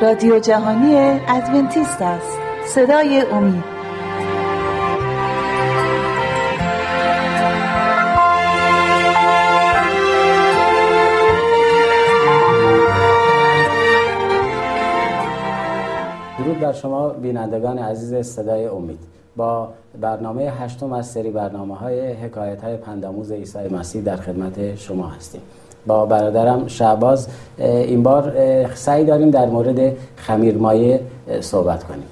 رادیو جهانی ادونتیست است. صدای امید. درود بر شما بینندگان عزیز صدای امید. با برنامه هشتم از سری برنامه های حکایت های پنداموز عیسی مسیح در خدمت شما هستیم. با برادرم شعباز این بار سعی داریم در مورد خمیرمایه صحبت کنیم.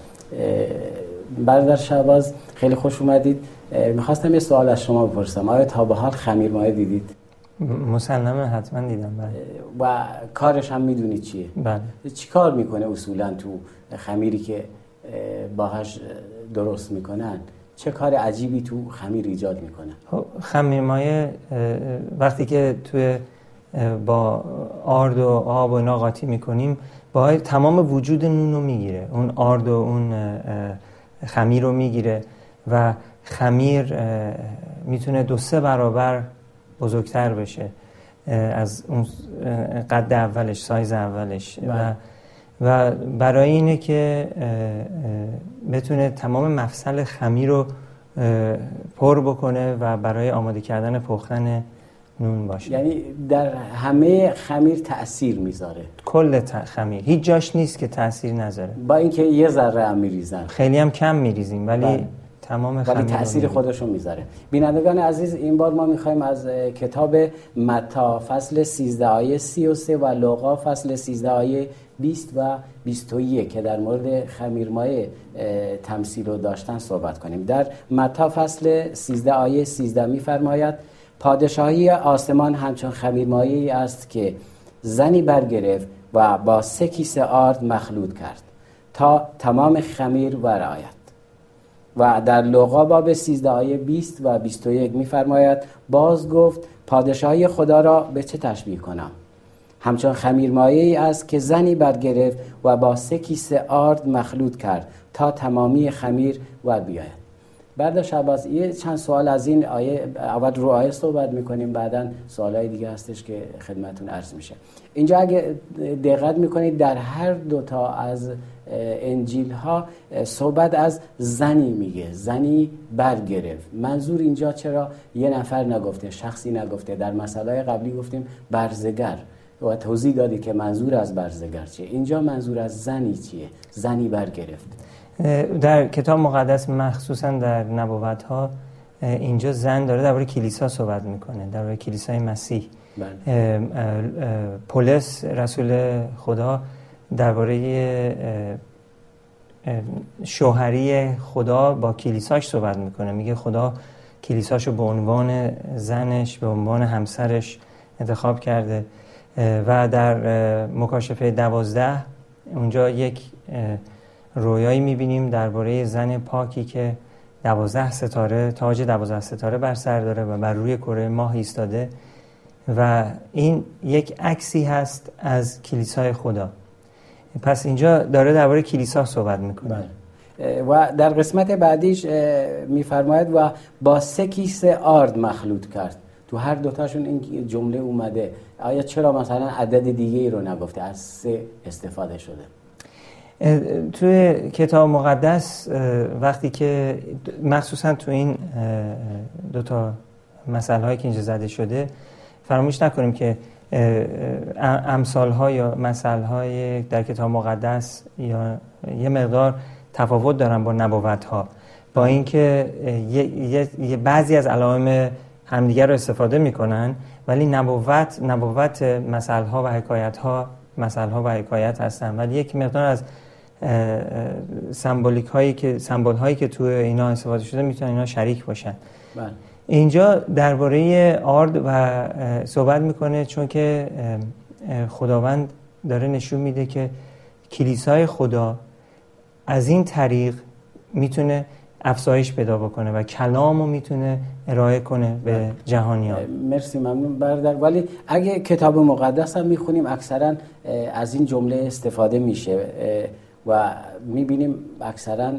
برادر شعباز خیلی خوش اومدید. می‌خواستم یه سوال از شما بپرسم. آیا تا به حال خمیرمایه دیدید؟ مسلمه حتما دیدم بله. و کارش هم می‌دونید چیه؟ بله. چی کار می‌کنه اصولا تو خمیری که باهاش درست می‌کنن؟ چه کار عجیبی تو خمیر ایجاد می‌کنه؟ خب، خمیرمایه وقتی که توی با آرد و آب و اینا قاطی می‌کنیم با تمام وجود نون رو می‌گیره. اون آرد و اون خمیر رو می‌گیره و خمیر می‌تونه دو سه برابر بزرگتر بشه. از اون قد اولش سایز اولش. و بله. و برای اینه که بتونه تمام مفصل خمیر رو پر بکنه و برای آماده کردن پختن نون باشه. یعنی در همه خمیر تأثیر می‌ذاره. کل خمیر. هیچ جاش نیست که تاثیر نذاره. با اینکه یه ذره هم میریزن. خیلی هم کم میریزیم ولی بله. تمام خمیر ولی رو تأثیر می‌ریزیم. خودش رو می‌ذاره. بینندگان عزیز این بار ما می‌خوایم از کتاب متا فصل 13 آیه 33 و لوقا فصل 13 آیه 20 و 21 که در مورد خمیرمایه اه، تمثیل رو داشتن صحبت کنیم. در متا فصل 13 آیه 13 میفرماید پادشاهی آسمان همچون خمیرمایه است که زنی برگرفت و با سه کیسه آرد مخلوط کرد تا تمام خمیر ورآید. و در لوقا باب 13 آیه 20 و 21 میفرماید باز گفت پادشاهی خدا را به چه تشبیه کنم؟ همچون خمیرمایه ای است که زنی برگرفت و با سه کیسه آرد مخلوط کرد تا تمامی خمیر ور بیاید. بعد شباز یه چند سوال از این آیه اول رو آیه صحبت می‌کنیم بعدا سوالای دیگه هستش که خدمتون عرض میشه. اینجا اگه دقت می‌کنید در هر دوتا از انجیل ها صحبت از زنی میگه. زنی برگرفت. منظور اینجا چرا یه نفر نگفته شخصی نگفته. در مسئله قبلی گفتیم برزگر. و توضیح دادی که منظور از برزگر چیه. اینجا منظور از زنی چیه؟ زنی برگرفت. در کتاب مقدس مخصوصا در نبوت ها اینجا زن داره درباره کلیسا صحبت می‌کنه درباره کلیسای مسیح. بله. پولس رسول خدا درباره شوهری خدا با کلیساش صحبت می‌کنه. میگه خدا کلیساشو به عنوان زنش به عنوان همسرش انتخاب کرده. و در مکاشفه دوازده اونجا یک رویایی می‌بینیم درباره زن پاکی که دوازده ستاره تاج دوازده ستاره بر سر داره و بر روی کره ماه ایستاده و این یک عکسی هست از کلیسای خدا. پس اینجا داره درباره کلیسا صحبت می‌کنه. بله. و در قسمت بعدیش میفرماید و با سه کیسه آرد مخلوط کرد. تو هر دوتاشون این جمله اومده. آیا چرا مثلا عدد دیگه ای رو نگفته؟ از سه استفاده شده. توی کتاب مقدس وقتی که مخصوصا تو این دوتا مسئله هایی که اینجا زده شده فراموش نکنیم که امثال ها یا مسئله های در کتاب مقدس یا یه مقدار تفاوت دارن با نبوت ها با اینکه یه- بعضی از علائم همدیگر رو استفاده می‌کنن ولی نبوت نبوت مسئله ها و حکایت ها مسئله ها و حکایت هستن. ولی یک مقدار از سمبولیک هایی که سمبل هایی که توی اینا استفاده شده می‌تونن اینا شریک باشن. بله. اینجا درباره آرد و صحبت می‌کنه چون که خداوند داره نشون میده که کلیسای خدا از این طریق می‌تونه افزایش پیدا بکنه و کلام رو می‌تونه ارائه کنه به جهانیان. مرسی ممنون برادر. ولی اگه کتاب مقدس هم می‌خونیم اکثرا از این جمله استفاده میشه. و می‌بینیم اکثرا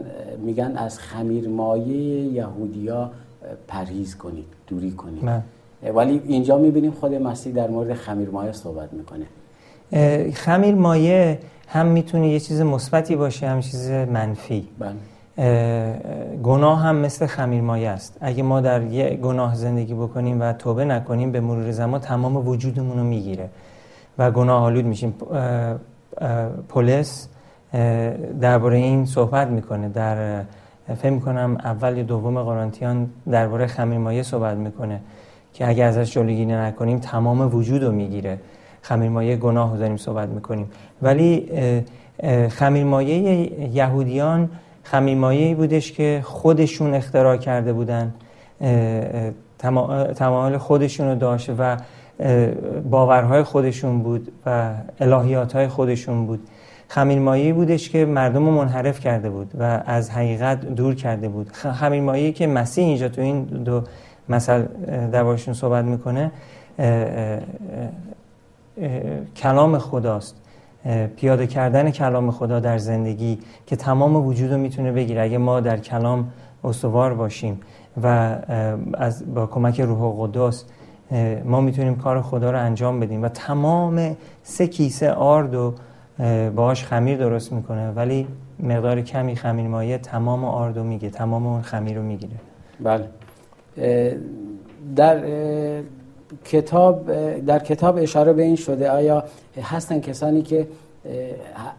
میگن از خمیرمایه یهودیا پرهیز کنید دوری کنید. ولی اینجا می‌بینیم خود مسیح در مورد خمیرمایه صحبت می‌کنه. خمیر مایه هم می‌تونه یه چیز مثبتی باشه هم چیز منفی. بله. گناه هم مثل خمیر مایه است. اگه ما در یه گناه زندگی بکنیم و توبه نکنیم به مرور زمان تمام وجودمون رو می‌گیره و گناه آلود میشیم. پولس درباره این صحبت می‌کنه. در فکر می‌کنم اول یا دوم قرانتیان درباره خمیر مایه صحبت می‌کنه که اگه ازش جلوگیری نکنیم تمام وجود رو می‌گیره. خمیر مایه گناه رو داریم صحبت می‌کنیم. ولی خمیر مایه یهودیان خمیر مایه بودش که خودشون اختراع کرده بودن. تمام خودشون رو داشت و باورهای خودشون بود و الهیات های خودشون بود. خمیرمایی بودش که مردم رو منحرف کرده بود و از حقیقت دور کرده بود. خمیرمایی که مسیح اینجا تو این دو مثل باشون صحبت می‌کنه کلام خداست. پیاده کردن کلام خدا در زندگی که تمام وجود رو می‌تونه بگیره اگه ما در کلام استوار باشیم و از با کمک روح قدس ما می‌تونیم کار خدا رو انجام بدیم و تمام سه کیسه آرد و باهاش خمیر درست می‌کنه ولی مقدار کمی خمیر مایه تمام آرد رو میگه تمام اون خمیر رو می‌گیره. بله. در کتاب در کتاب اشاره به این شده آیا هستن کسانی که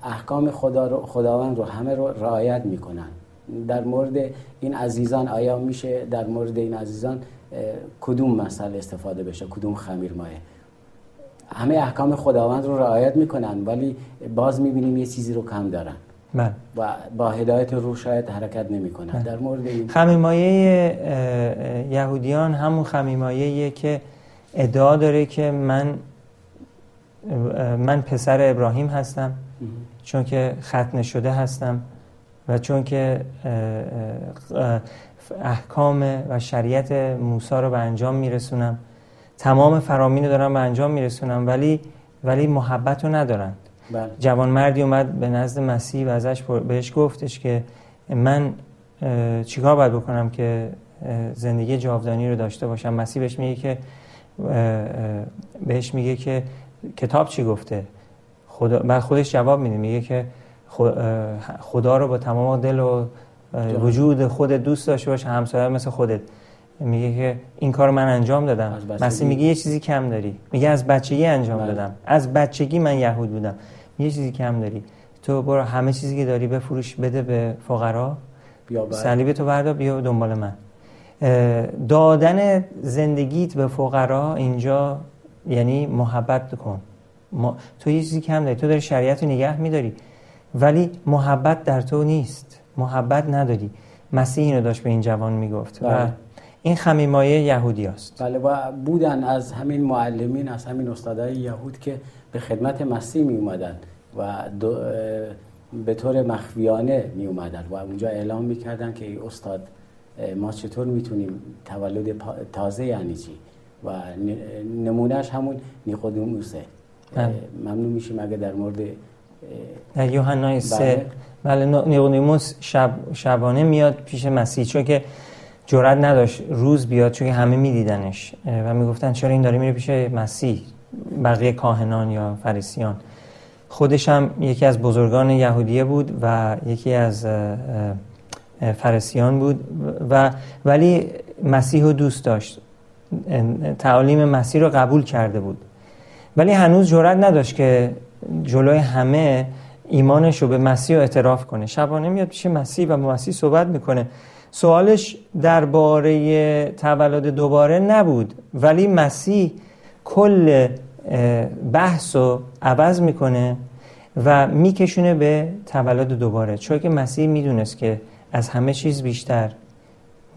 احکام خدا رو خداوند رو همه رو رعایت می‌کنن؟ در مورد این عزیزان آیا میشه در مورد این عزیزان کدوم مسئله استفاده بشه؟ کدوم خمیر مایه همه احکام خداوند رو رعایت می‌کنن ولی باز می‌بینیم یه چیزی رو کم دارن من. بله. و با هدایت رو شاید حرکت نمی‌کنن بله. در مورد این خمیمایه یهودیان همون خمیمایه که ادعا داره که من من پسر ابراهیم هستم چون که ختنه شده هستم و چون که احکام و شریعت موسی رو به انجام میرسونم تمام فرامین رو دارم به انجام میرسونم ولی ولی محبت رو ندارن. بله. جوان مردی اومد به نزد مسیح و ازش بهش گفتش که من چیکار باید بکنم که زندگی جاودانی رو داشته باشم؟ مسیح بهش میگه که بهش میگه که کتاب چی گفته؟ خدا بعد خودش جواب میده میگه که خدا رو با تمام دل و وجود خودت دوست داشته باشه همسایه مثل خودت. میگه که این کار من انجام دادم. مسیح میگه یه چیزی کم داری. میگه از بچگی انجام بله. دادم. از بچگی من یهود بودم. یه چیزی کم داری. تو برو همه چیزی که داری بفروش بده به فقرا. صلیب تو بردار بیا دنبال من. دادن زندگیت به فقرا اینجا یعنی محبت کن. ما... تو یه چیزی کم داری. تو داری شریعت رو نگه میداری. ولی محبت در تو نیست. محبت نداری. مسیح اینو داشت به این جوان می‌گفت. و بله. این خمیمایه یهودی است بله و بودن از همین معلمین از همین استادای یهود که به خدمت مسیح می اومدن و به طور مخفیانه می اومدن و اونجا اعلام می‌کردن که ای استاد ما چطور می‌تونیم تولد تازه یعنی چی؟ و نمونهش همون نیقودیموسه بله. ممنون میشیم اگه در مورد در یوحنا سه. بله, بله نیقودیموس شب شبانه میاد پیش مسیح چون که جرأت نداشت روز بیاد چون همه میدیدنش و می‌گفتن چرا این داره میره پیش مسیح بقیه کاهنان یا فریسیان. خودش هم یکی از بزرگان یهودیه بود و یکی از فرسیان بود و ولی مسیح رو دوست داشت. تعالیم مسیح رو قبول کرده بود. ولی هنوز جرأت نداشت که جلوی همه ایمانش رو به مسیح اعتراف کنه. شبانه میاد پیش مسیح و با مسیح صحبت می‌کنه. سوالش درباره تولد دوباره نبود ولی مسیح کل بحث رو عوض می‌کنه و میکشونه به تولد دوباره. چون که مسیح می‌دونست که از همه چیز بیشتر.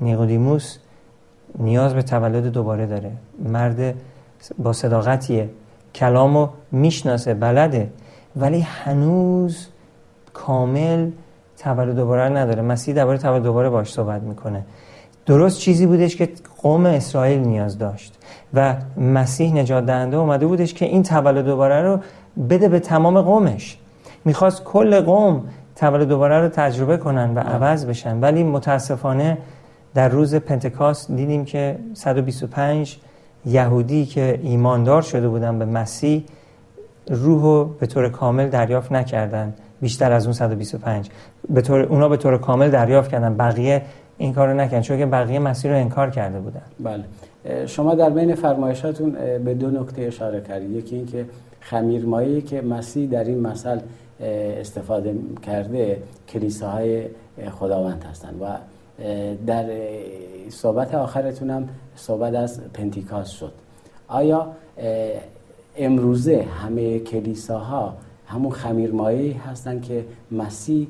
نیقودیموس نیاز به تولد دوباره داره. مرد با صداقتیه. کلامو می‌شناسه بلده. ولی هنوز کامل تولد دوباره نداره. مسیح درباره تولد دوباره باش صحبت می‌کنه. درست چیزی بودش که قوم اسرائیل نیاز داشت و مسیح نجات دهنده اومده بودش که این تولد دوباره رو بده به تمام قومش. می‌خواست کل قوم تولد دوباره رو تجربه کنن و عوض بشن. ولی متاسفانه در روز پنتکاست دیدیم که 125 یهودی که ایماندار شده بودن به مسیح روح رو به طور کامل دریافت نکردن. بیشتر از اون 125 به طور اونا به طور کامل دریافت کردن. بقیه این کارو نکردن چون که بقیه مسیر رو انکار کرده بودن. بله. شما در بین فرمایشاتون به دو نکته اشاره کردید. یکی اینکه خمیرمایی که مسیح در این مثل استفاده کرده کلیساهای خداوند هستند و در صحبت آخرتون هم صحبت از پنتیکاست شد. آیا امروزه همه کلیساها همون خمیرمایی هستن که مسیح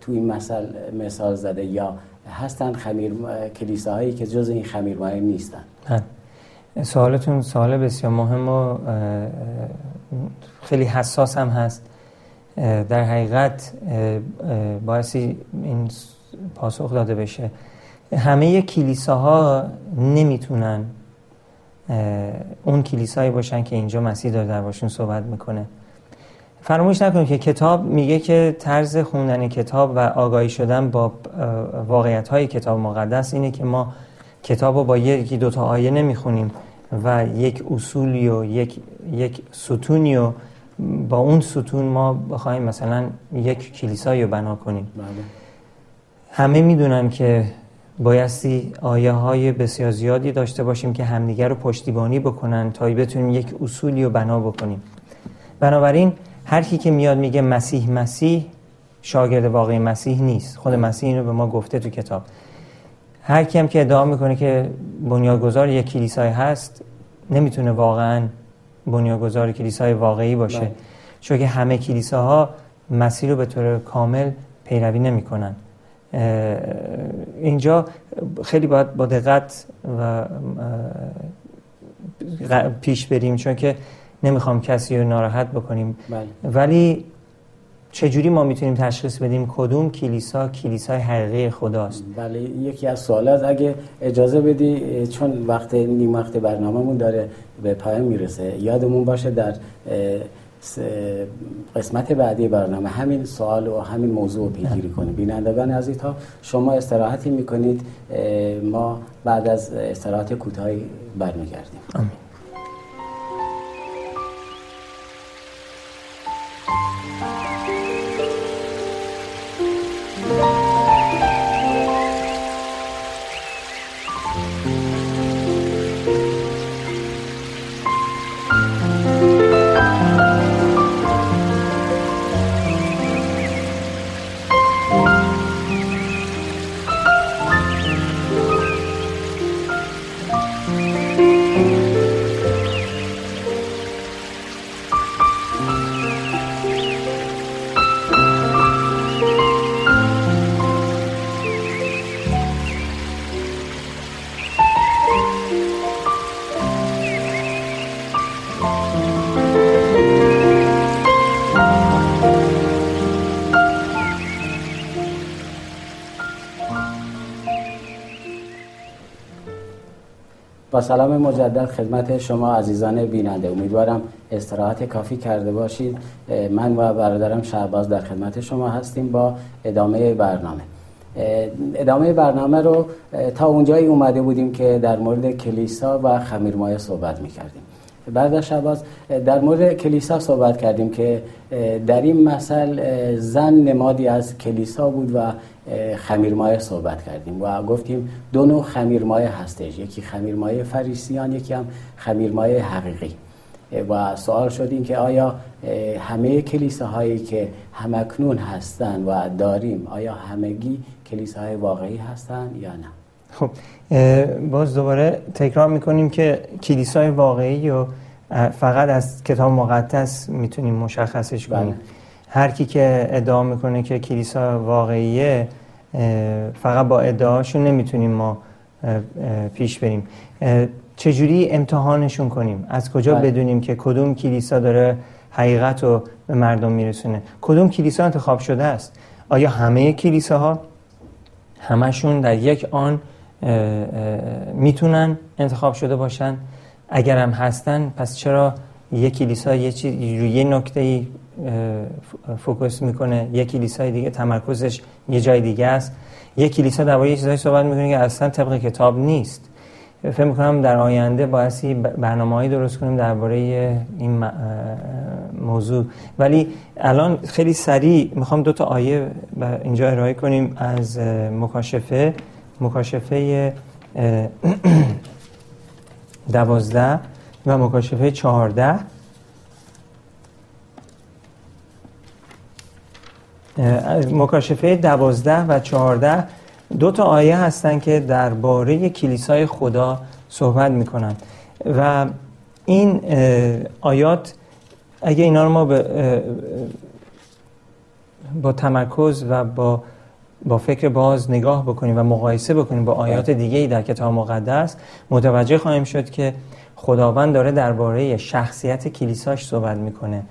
تو این مثل مثال زده یا هستن خمیر کلیساهایی که جز این خمیرمایه نیستن. سوالتون سوال بسیار مهم و خیلی حساس هم هست. در حقیقت باعثی این پاسخ داده بشه. همه کلیساها نمی‌تونن اون کلیسایی باشن که اینجا مسیح داره در باشون صحبت می‌کنه. فراموش نکنید که کتاب میگه که طرز خوندن کتاب و آگاهی شدن با واقعیت های کتاب مقدس اینه که ما کتاب رو با یکی دوتا آیه نمی‌خونیم و یک اصولی و یک, یک ستونی و با اون ستون ما بخوایم مثلا یک کلیسایی رو بنا کنیم بله. همه می‌دونن که بایستی آیه های بسیار زیادی داشته باشیم که همدیگر رو پشتیبانی بکنن تا بتونیم یک اصولی رو بنا بکنیم بنابراین هر کی که میاد میگه مسیح مسیح شاگرد واقعی مسیح نیست. خود مسیح اینو به ما گفته تو کتاب. هر کی هم که ادعا می‌کنه که بنیادگذار یک کلیسای هست نمی‌تونه واقعا بنیادگذار کلیسای واقعی باشه. بله. چون که همه کلیساها مسیح رو به طور کامل پیروی نمی‌کنن. اینجا خیلی باید با دقت و پیش بریم. چون که نمی‌خوام کسی رو ناراحت بکنیم. بله. ولی چجوری ما می‌تونیم تشخیص بدیم کدوم کلیسا کلیسای حقیقی خداست؟ بله یکی از سوالات اگه اجازه بدی چون وقت نیم وقت برنامهمون داره به پایان می‌رسه. یادمون باشه در قسمت بعدی برنامه همین سوال و همین موضوع رو پیگیری کنیم. بینندگان عزیز ها شما استراحتی می‌کنید ما بعد از استراحت کوتاهی برمیگردیم. آمین. با سلام مجدد خدمت شما عزیزان بیننده. امیدوارم استراحت کافی کرده باشید. من و برادرم شهباز در خدمت شما هستیم با ادامه برنامه. ادامه برنامه رو تا اونجایی اومده بودیم که در مورد کلیسا و خمیرمایه صحبت می‌کردیم. از شباز در مورد کلیسا صحبت کردیم که در این مثل زن نمادی از کلیسا بود و خمیرمایه صحبت کردیم و گفتیم دو نوع خمیرمایه هستش یکی خمیرمایه فریسیان یکی هم خمیرمایه حقیقی. و سوال شد این که آیا همه کلیساهایی که همکنون هستند و داریم آیا همگی کلیساهای واقعی هستند یا نه؟ خب باز دوباره تکرار می‌کنیم که کلیسای واقعی و فقط از کتاب مقدس می‌تونیم مشخصش کنیم. بله. هر کی که ادعا می‌کنه که کلیسا واقعیه فقط با ادعاشون نمی‌تونیم ما پیش بریم. چجوری امتحانشون کنیم؟ از کجا بله. بدونیم که کدوم کلیسا داره حقیقت رو به مردم میرسونه؟ کدوم کلیسا انتخاب شده است؟ آیا همه کلیساها؟ همشون در یک آن می‌تونن انتخاب شده باشن. اگر هم هستن پس چرا یک کلیسا یه چیز یه نکته ای فوکس می‌کنه؟ یک کلیسای دیگه تمرکزش یه جای دیگه است. یک کلیسا درباره یه چیزایی صحبت می‌کنه که اصلا طبق کتاب نیست. فکر می‌کنم در آینده باعثی برنامه درست کنیم درباره این موضوع. ولی الان خیلی سریع می‌خوام دو تا آیه اینجا ارائه کنیم از مکاشفه. مکاشفه دوازده و مکاشفه چهارده. مکاشفه دوازده و چهارده دو تا آیه هستن که درباره کلیسای خدا صحبت می‌کنن. و این آیات اگه اینا رو ما با تمرکز و با با فکر باز نگاه بکنیم و مقایسه بکنیم با آیات دیگه ای در کتاب مقدس متوجه خواهیم شد که خداوند داره درباره شخصیت کلیساش صحبت می‌کنه.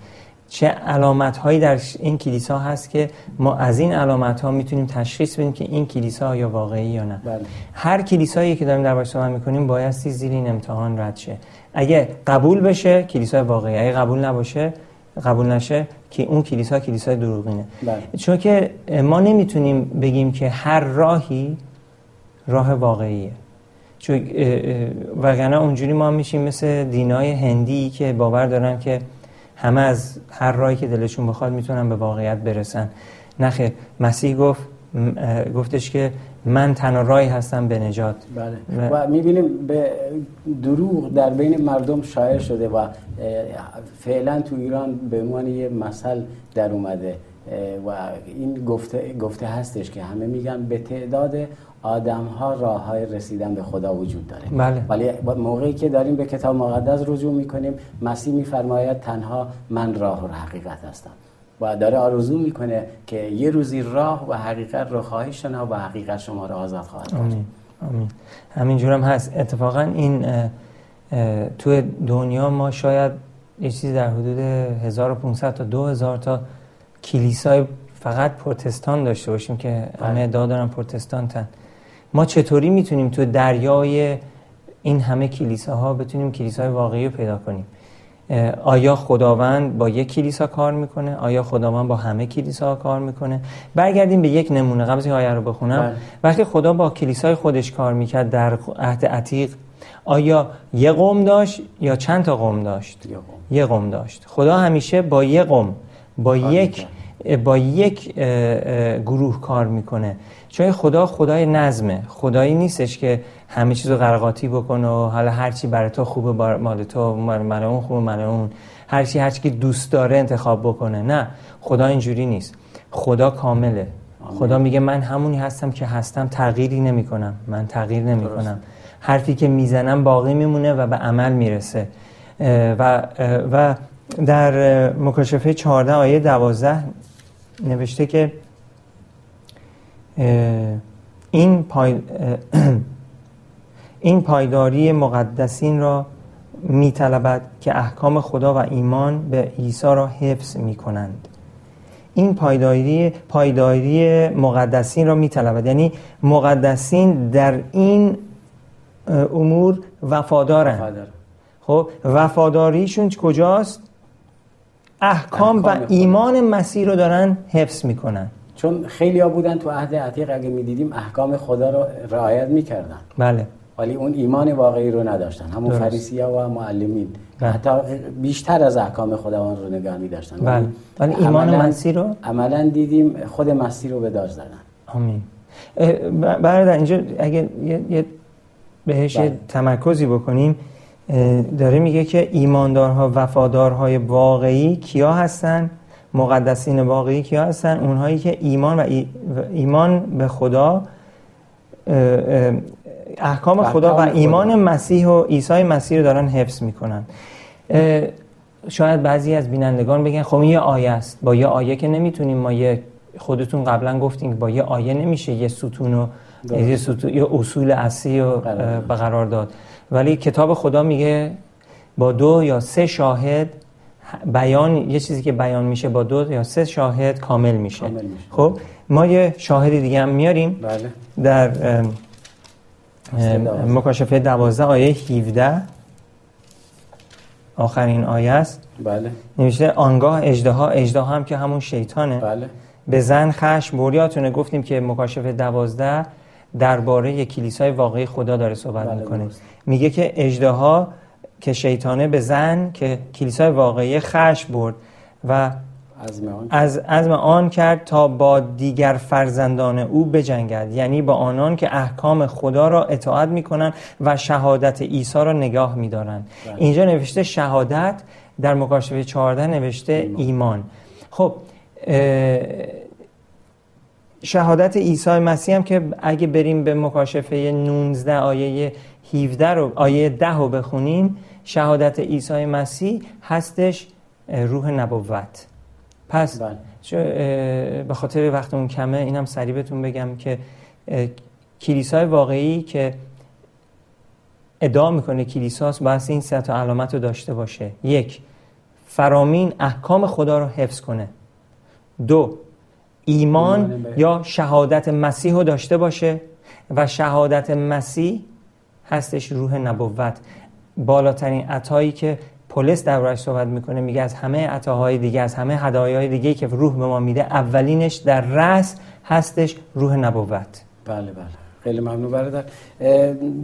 چه علامت هایی در این کلیسا هست که ما از این علامت ها می‌تونیم تشخیص بدیم که این کلیسا یا واقعی یا نه. بله. هر کلیسایی که داریم دربارش صحبت می‌کنیم بایستی زیر این امتحان رد شه. اگه قبول بشه کلیسای واقعی. اگه قبول نباشه قبول نشه که اون کلیسا کلیسای دروغینه. بله. چون که ما نمی‌تونیم بگیم که هر راهی راه واقعیه. چون وگرنه اونجوری ما میشیم مثل دینای هندی که باور دارن که همه از هر راهی که دلشون بخواد می‌تونن به واقعیت برسن. نخه مسیح گفت گفتش که من تنها راهی هستم به نجات بله. و می‌بینیم به دروغ در بین مردم شایع شده و فعلا تو ایران به عنوان یه مثل در اومده و این گفته, گفته هستش که همه میگن به تعداد آدم ها راه های رسیدن به خدا وجود داره بله. ولی موقعی که داریم به کتاب مقدس رجوع می‌کنیم مسیح میفرماید تنها من راه و حقیقت هستم و داره آرزو می‌کنه که یه روزی راه و حقیقت رو خواهی شنا و حقیقت شما رو آزاد خواهد کرد. آمین آمین. همین هست. اتفاقا این تو دنیا ما شاید یه چیزی در حدود 1500 تا 2000 تا کلیسای فقط پروتستان داشته باشیم که همه بله. ادعا دارن پروتستانتن. ما چطوری می‌تونیم تو دریای این همه کلیساها بتونیم کلیسای واقعی رو پیدا کنیم؟ آیا خداوند با یک کلیسا کار می‌کنه؟ آیا خداوند با همه کلیسا کار می‌کنه؟ برگردیم به یک نمونه قبل از آیه رو بخونم. بله. وقتی خدا با کلیسای خودش کار می‌کرد در عهد عتیق آیا یه قوم داشت یا چند تا قوم داشت؟ یه قوم. داشت. خدا همیشه با یه قوم با یک با یک گروه کار می‌کنه. چون خدا خدای نظمه. خدایی نیستش که همه چیز رو قرقاتی بکنه و حالا هرچی برای تو خوبه مال تو مال اون خوبه مال اون. هرچی هرچی که دوست داره انتخاب بکنه. نه خدا اینجوری نیست. خدا کامله. خدا میگه من همونی هستم که هستم تغییری نمی کنم من تغییر نمی کنم حرفی که می‌زنم باقی میمونه و به عمل می‌رسه. و, و در مکاشفه 14 آیه 12 نوشته که این, پای این پایداری مقدسین را می طلبد که احکام خدا و ایمان به عیسی را حفظ می کنند این پایداری پایداری مقدسین را می طلبد یعنی مقدسین در این امور وفادارن وفادار. خب وفاداریشون کجاست؟ احکام, احکام و ایمان مسیح رو دارن حفظ می‌کنن. چون خیلی ها بودن تو عهد عتیق اگه می‌دیدیم احکام خدا رو رعایت می‌کردن. بله. ولی اون ایمان واقعی رو نداشتن. همون فریسی ها و معلمین. بله. حتی بیشتر از احکام خداوند رو نگاه می داشتن بله. ولی ایمان مسیح رو؟ عملا دیدیم خود مسیح رو به داشت زدن. آمین. برادر اینجا اگه یه بهش بله. تمرکزی بکنیم داره میگه که ایماندارها وفادارهای واقعی کیا هستن؟ مقدسین واقعی کیا هستن؟ اونهایی که ایمان و ایمان به خدا احکام خدا و ایمان مسیح و عیسی مسیح رو دارن حفظ می‌کنن. شاید بعضی از بینندگان بگن خب یه آیه است. با یه آیه که نمی‌تونیم ما یه خودتون قبلا گفتیم با یه آیه نمیشه یه ستون و یه, ستون، یه اصول اصلی رو به قرار داد. ولی کتاب خدا میگه با دو یا سه شاهد بیان یه چیزی که بیان میشه با دو یا سه شاهد کامل میشه, کامل میشه. خب ما یه شاهد دیگه هم میاریم بله. در مکاشفه دوازده آیه 17 آخرین آیه است. بله. نوشته آنگاه اجدها اجدها هم که همون شیطانه. بله. به زن خشم بوریاتونه گفتیم که مکاشفه دوازده درباره کلیسای واقعی خدا داره صحبت بله، می‌کنه. درست. میگه که اجدها که شیطانه به زن که کلیسای واقعی خش برد و از عزم آن کرد تا با دیگر فرزندان او بجنگد یعنی با آنان که احکام خدا را اطاعت می‌کنند و شهادت عیسی را نگاه میدارند بله. اینجا نوشته شهادت در مکاشفه 14 نوشته ایمان. ایمان, خب شهادت عیسی مسیح هم که اگه بریم به مکاشفه 19 آیه 17 رو آیه 10 رو بخونیم شهادت عیسی مسیح هستش روح نبوت. پس بله. به خاطر وقتمون کمه اینم سریع بهتون بگم که کلیسای واقعی که ادعا می‌کنه کلیساست باید این سه تا علامت رو داشته باشه. یک فرامین احکام خدا رو حفظ کنه. دو ایمان یا شهادت مسیح رو داشته باشه و شهادت مسیح هستش روح نبوت. بالاترین عطایی که پولس دربارش صحبت می‌کنه میگه از همه عطاهای دیگه از همه هدایای دیگه که روح به ما میده اولینش در رأس هستش روح نبوت. بله بله. خیلی ممنون برادر.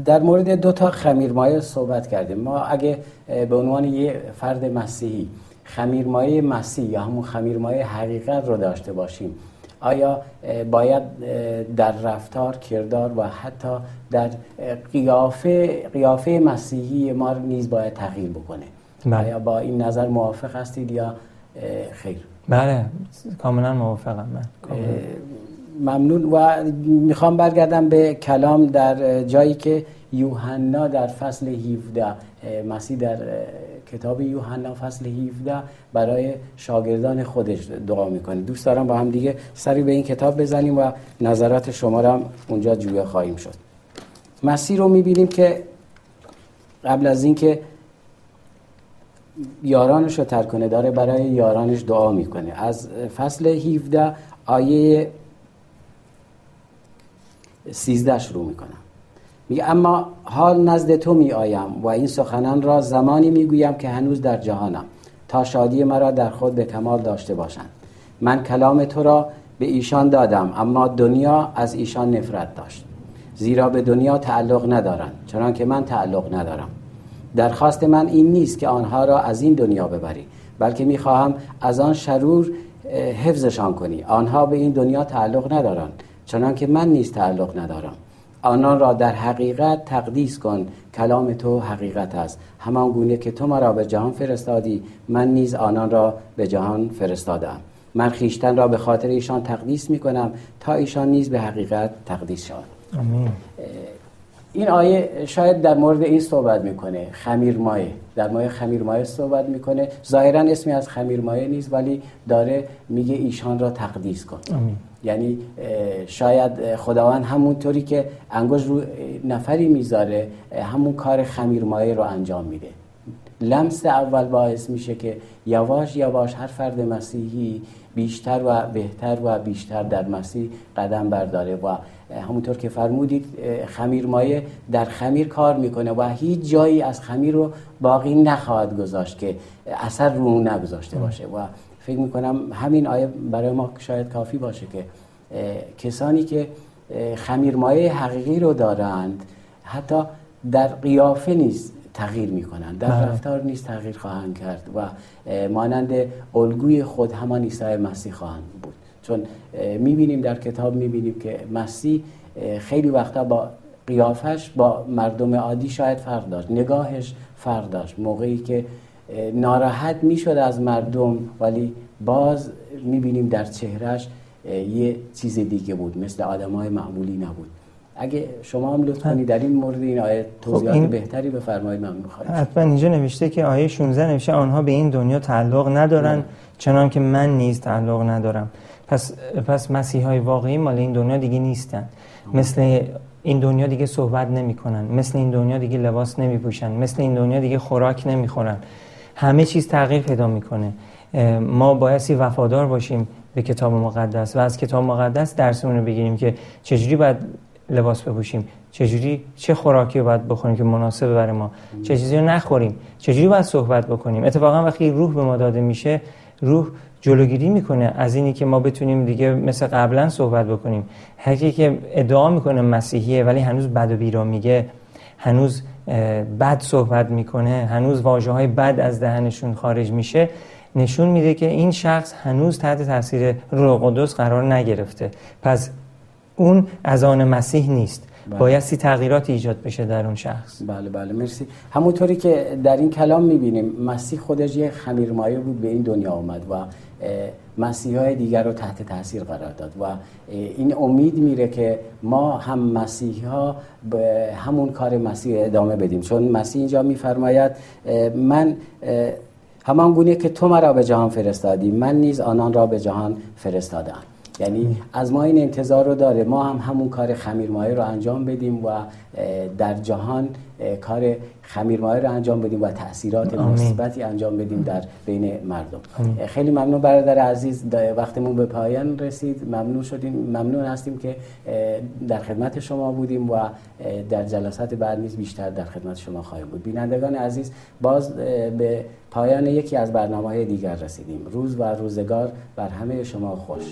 در مورد دو تا خمیرمایه صحبت کردیم. ما اگه به عنوان یه فرد مسیحی خمیرمایه مسیح یا همون خمیرمایه حقیقت رو داشته باشیم آیا باید در رفتار کردار و حتی در قیافه قیافه مسیحی ما نیز باید تغییر بکنه؟ بله. آیا با این نظر موافق هستید یا خیر؟ بله. کاملا موافقم من. ممنون. و می‌خوام برگردم به کلام در جایی که یوحنا در فصل 17 مسیح در کتاب یوحنا فصل 17 برای شاگردان خودش دعا می‌کنه. دوست دارم با هم دیگه سری به این کتاب بزنیم و نظرات شما رو هم اونجا جویا خواهیم شد. مسیح رو می‌بینیم که قبل از اینکه یارانش رو ترک کنه داره برای یارانش دعا می‌کنه. از فصل 17 آیه 13 شروع می‌کنم. میگه اما حال نزد تو می آیم و این سخنان را زمانی می‌گویم که هنوز در جهانم. تا شادی مرا در خود به کمال داشته باشند. من کلام تو را به ایشان دادم اما دنیا از ایشان نفرت داشت. زیرا به دنیا تعلق ندارند چنان که من تعلق ندارم. درخواست من این نیست که آنها را از این دنیا ببری بلکه می‌خواهم از آن شرور حفظشان کنی. آنها به این دنیا تعلق ندارند چنان که من نیز تعلق ندارم. آنان را در حقیقت تقدیس کن. کلام تو حقیقت است. همان گونه که تو مرا به جهان فرستادی من نیز آنان را به جهان فرستادم. من خیشتن را به خاطر ایشان تقدیس می کنم تا ایشان نیز به حقیقت تقدیس شوند. آمین. این آیه شاید در مورد این صحبت می‌کنه. خمیر مایه. در مورد خمیر مایه صحبت می‌کنه. ظاهرا اسمی از خمیر مایه نیست ولی داره میگه ایشان را تقدیس کن. آمین. یعنی شاید خداوند همونطوری که انگوش رو نفری می‌ذاره همون کار خمیرمایه رو انجام میده. لمس اول باعث میشه که یواش یواش هر فرد مسیحی بیشتر و بهتر و بیشتر در مسیح قدم برداره و همونطور که فرمودید اه، خمیرمایه در خمیر کار می‌کنه و هیچ جایی از خمیر رو باقی نخواهد گذاشت که اثر رو نگذاشته باشه و فکر می‌کنم همین آیه برای ما شاید کافی باشه که کسانی که خمیرمایه حقیقی رو دارند حتی در قیافه نیست تغییر می‌کنند. در بله. رفتار نیست تغییر خواهند کرد و مانند الگوی خود همان عیسی مسیح خواهند بود. چون می‌بینیم در کتاب می‌بینیم که مسیح خیلی وقتا با قیافش با مردم عادی شاید فرق داشت نگاهش فرق داشت. موقعی که ناراحت می‌شد از مردم ولی باز می‌بینیم در چهرش یه چیز دیگه بود مثل آدم های معمولی نبود. اگه شما هم لطف کنید در این مورد این آیه توضیحات این- بهتری بفرمایید ممنون خواهیم. حتما اینجا نوشته که آیه 16 نوشته آنها به این دنیا تعلق ندارن چنان که من نیز تعلق ندارم. پس پس مسیح های واقعی مال این دنیا دیگه نیستن. مثل این دنیا دیگه صحبت نمی‌کنن. مثل این دنیا دیگه لباس نمیپوشن. مثل این دنیا دیگه خوراک نمی‌خورن. همه چیز تغییر پیدا می‌کنه. ما بایستی وفادار باشیم به کتاب مقدس و از کتاب مقدس درسمون رو بگیریم که چجوری باید لباس بپوشیم چجوری چه خوراکی رو باید بخوریم که مناسب برای ما چه چیزی رو نخوریم چجوری باید صحبت بکنیم. اتفاقا وقتی روح به ما داده میشه روح جلوگیری می‌کنه از اینی که ما بتونیم دیگه مثل قبلا صحبت بکنیم. هر که ادعا می‌کنه مسیحیه ولی هنوز بد و بیرا میگه هنوز بد صحبت می‌کنه هنوز واجه های بد از دهنشون خارج میشه نشون میده که این شخص هنوز تحت تاثیر روح قدس قرار نگرفته. پس اون از آن مسیح نیست. بله. بایستی تغییرات ایجاد بشه در اون شخص. بله بله مرسی. همونطوری که در این کلام می‌بینیم مسیح خودش یه خمیرمایه بود به این دنیا آمد و مسیح های دیگر رو تحت تاثیر قرار داد و این امید میره که ما هم مسیح ها به همون کار مسیح ادامه بدیم. چون مسیح اینجا میفرماید من همان گونه که تو مرا به جهان فرستادی من نیز آنان را به جهان فرستادم یعنی از ما این انتظار رو داره. ما هم همون کار خمیرمایه رو انجام بدیم و در جهان کار خمیرمایه رو انجام بدیم و تاثیرات مثبتی انجام بدیم در بین مردم. خیلی ممنون برادر عزیز. وقتمون به پایان رسید. ممنون شدیم ممنون هستیم که در خدمت شما بودیم و در جلسات بعد نیز بیشتر در خدمت شما خواهیم بود. بینندگان عزیز باز به پایان یکی از برنامه دیگر رسیدیم. روز و روزگار بر همه شما خوش.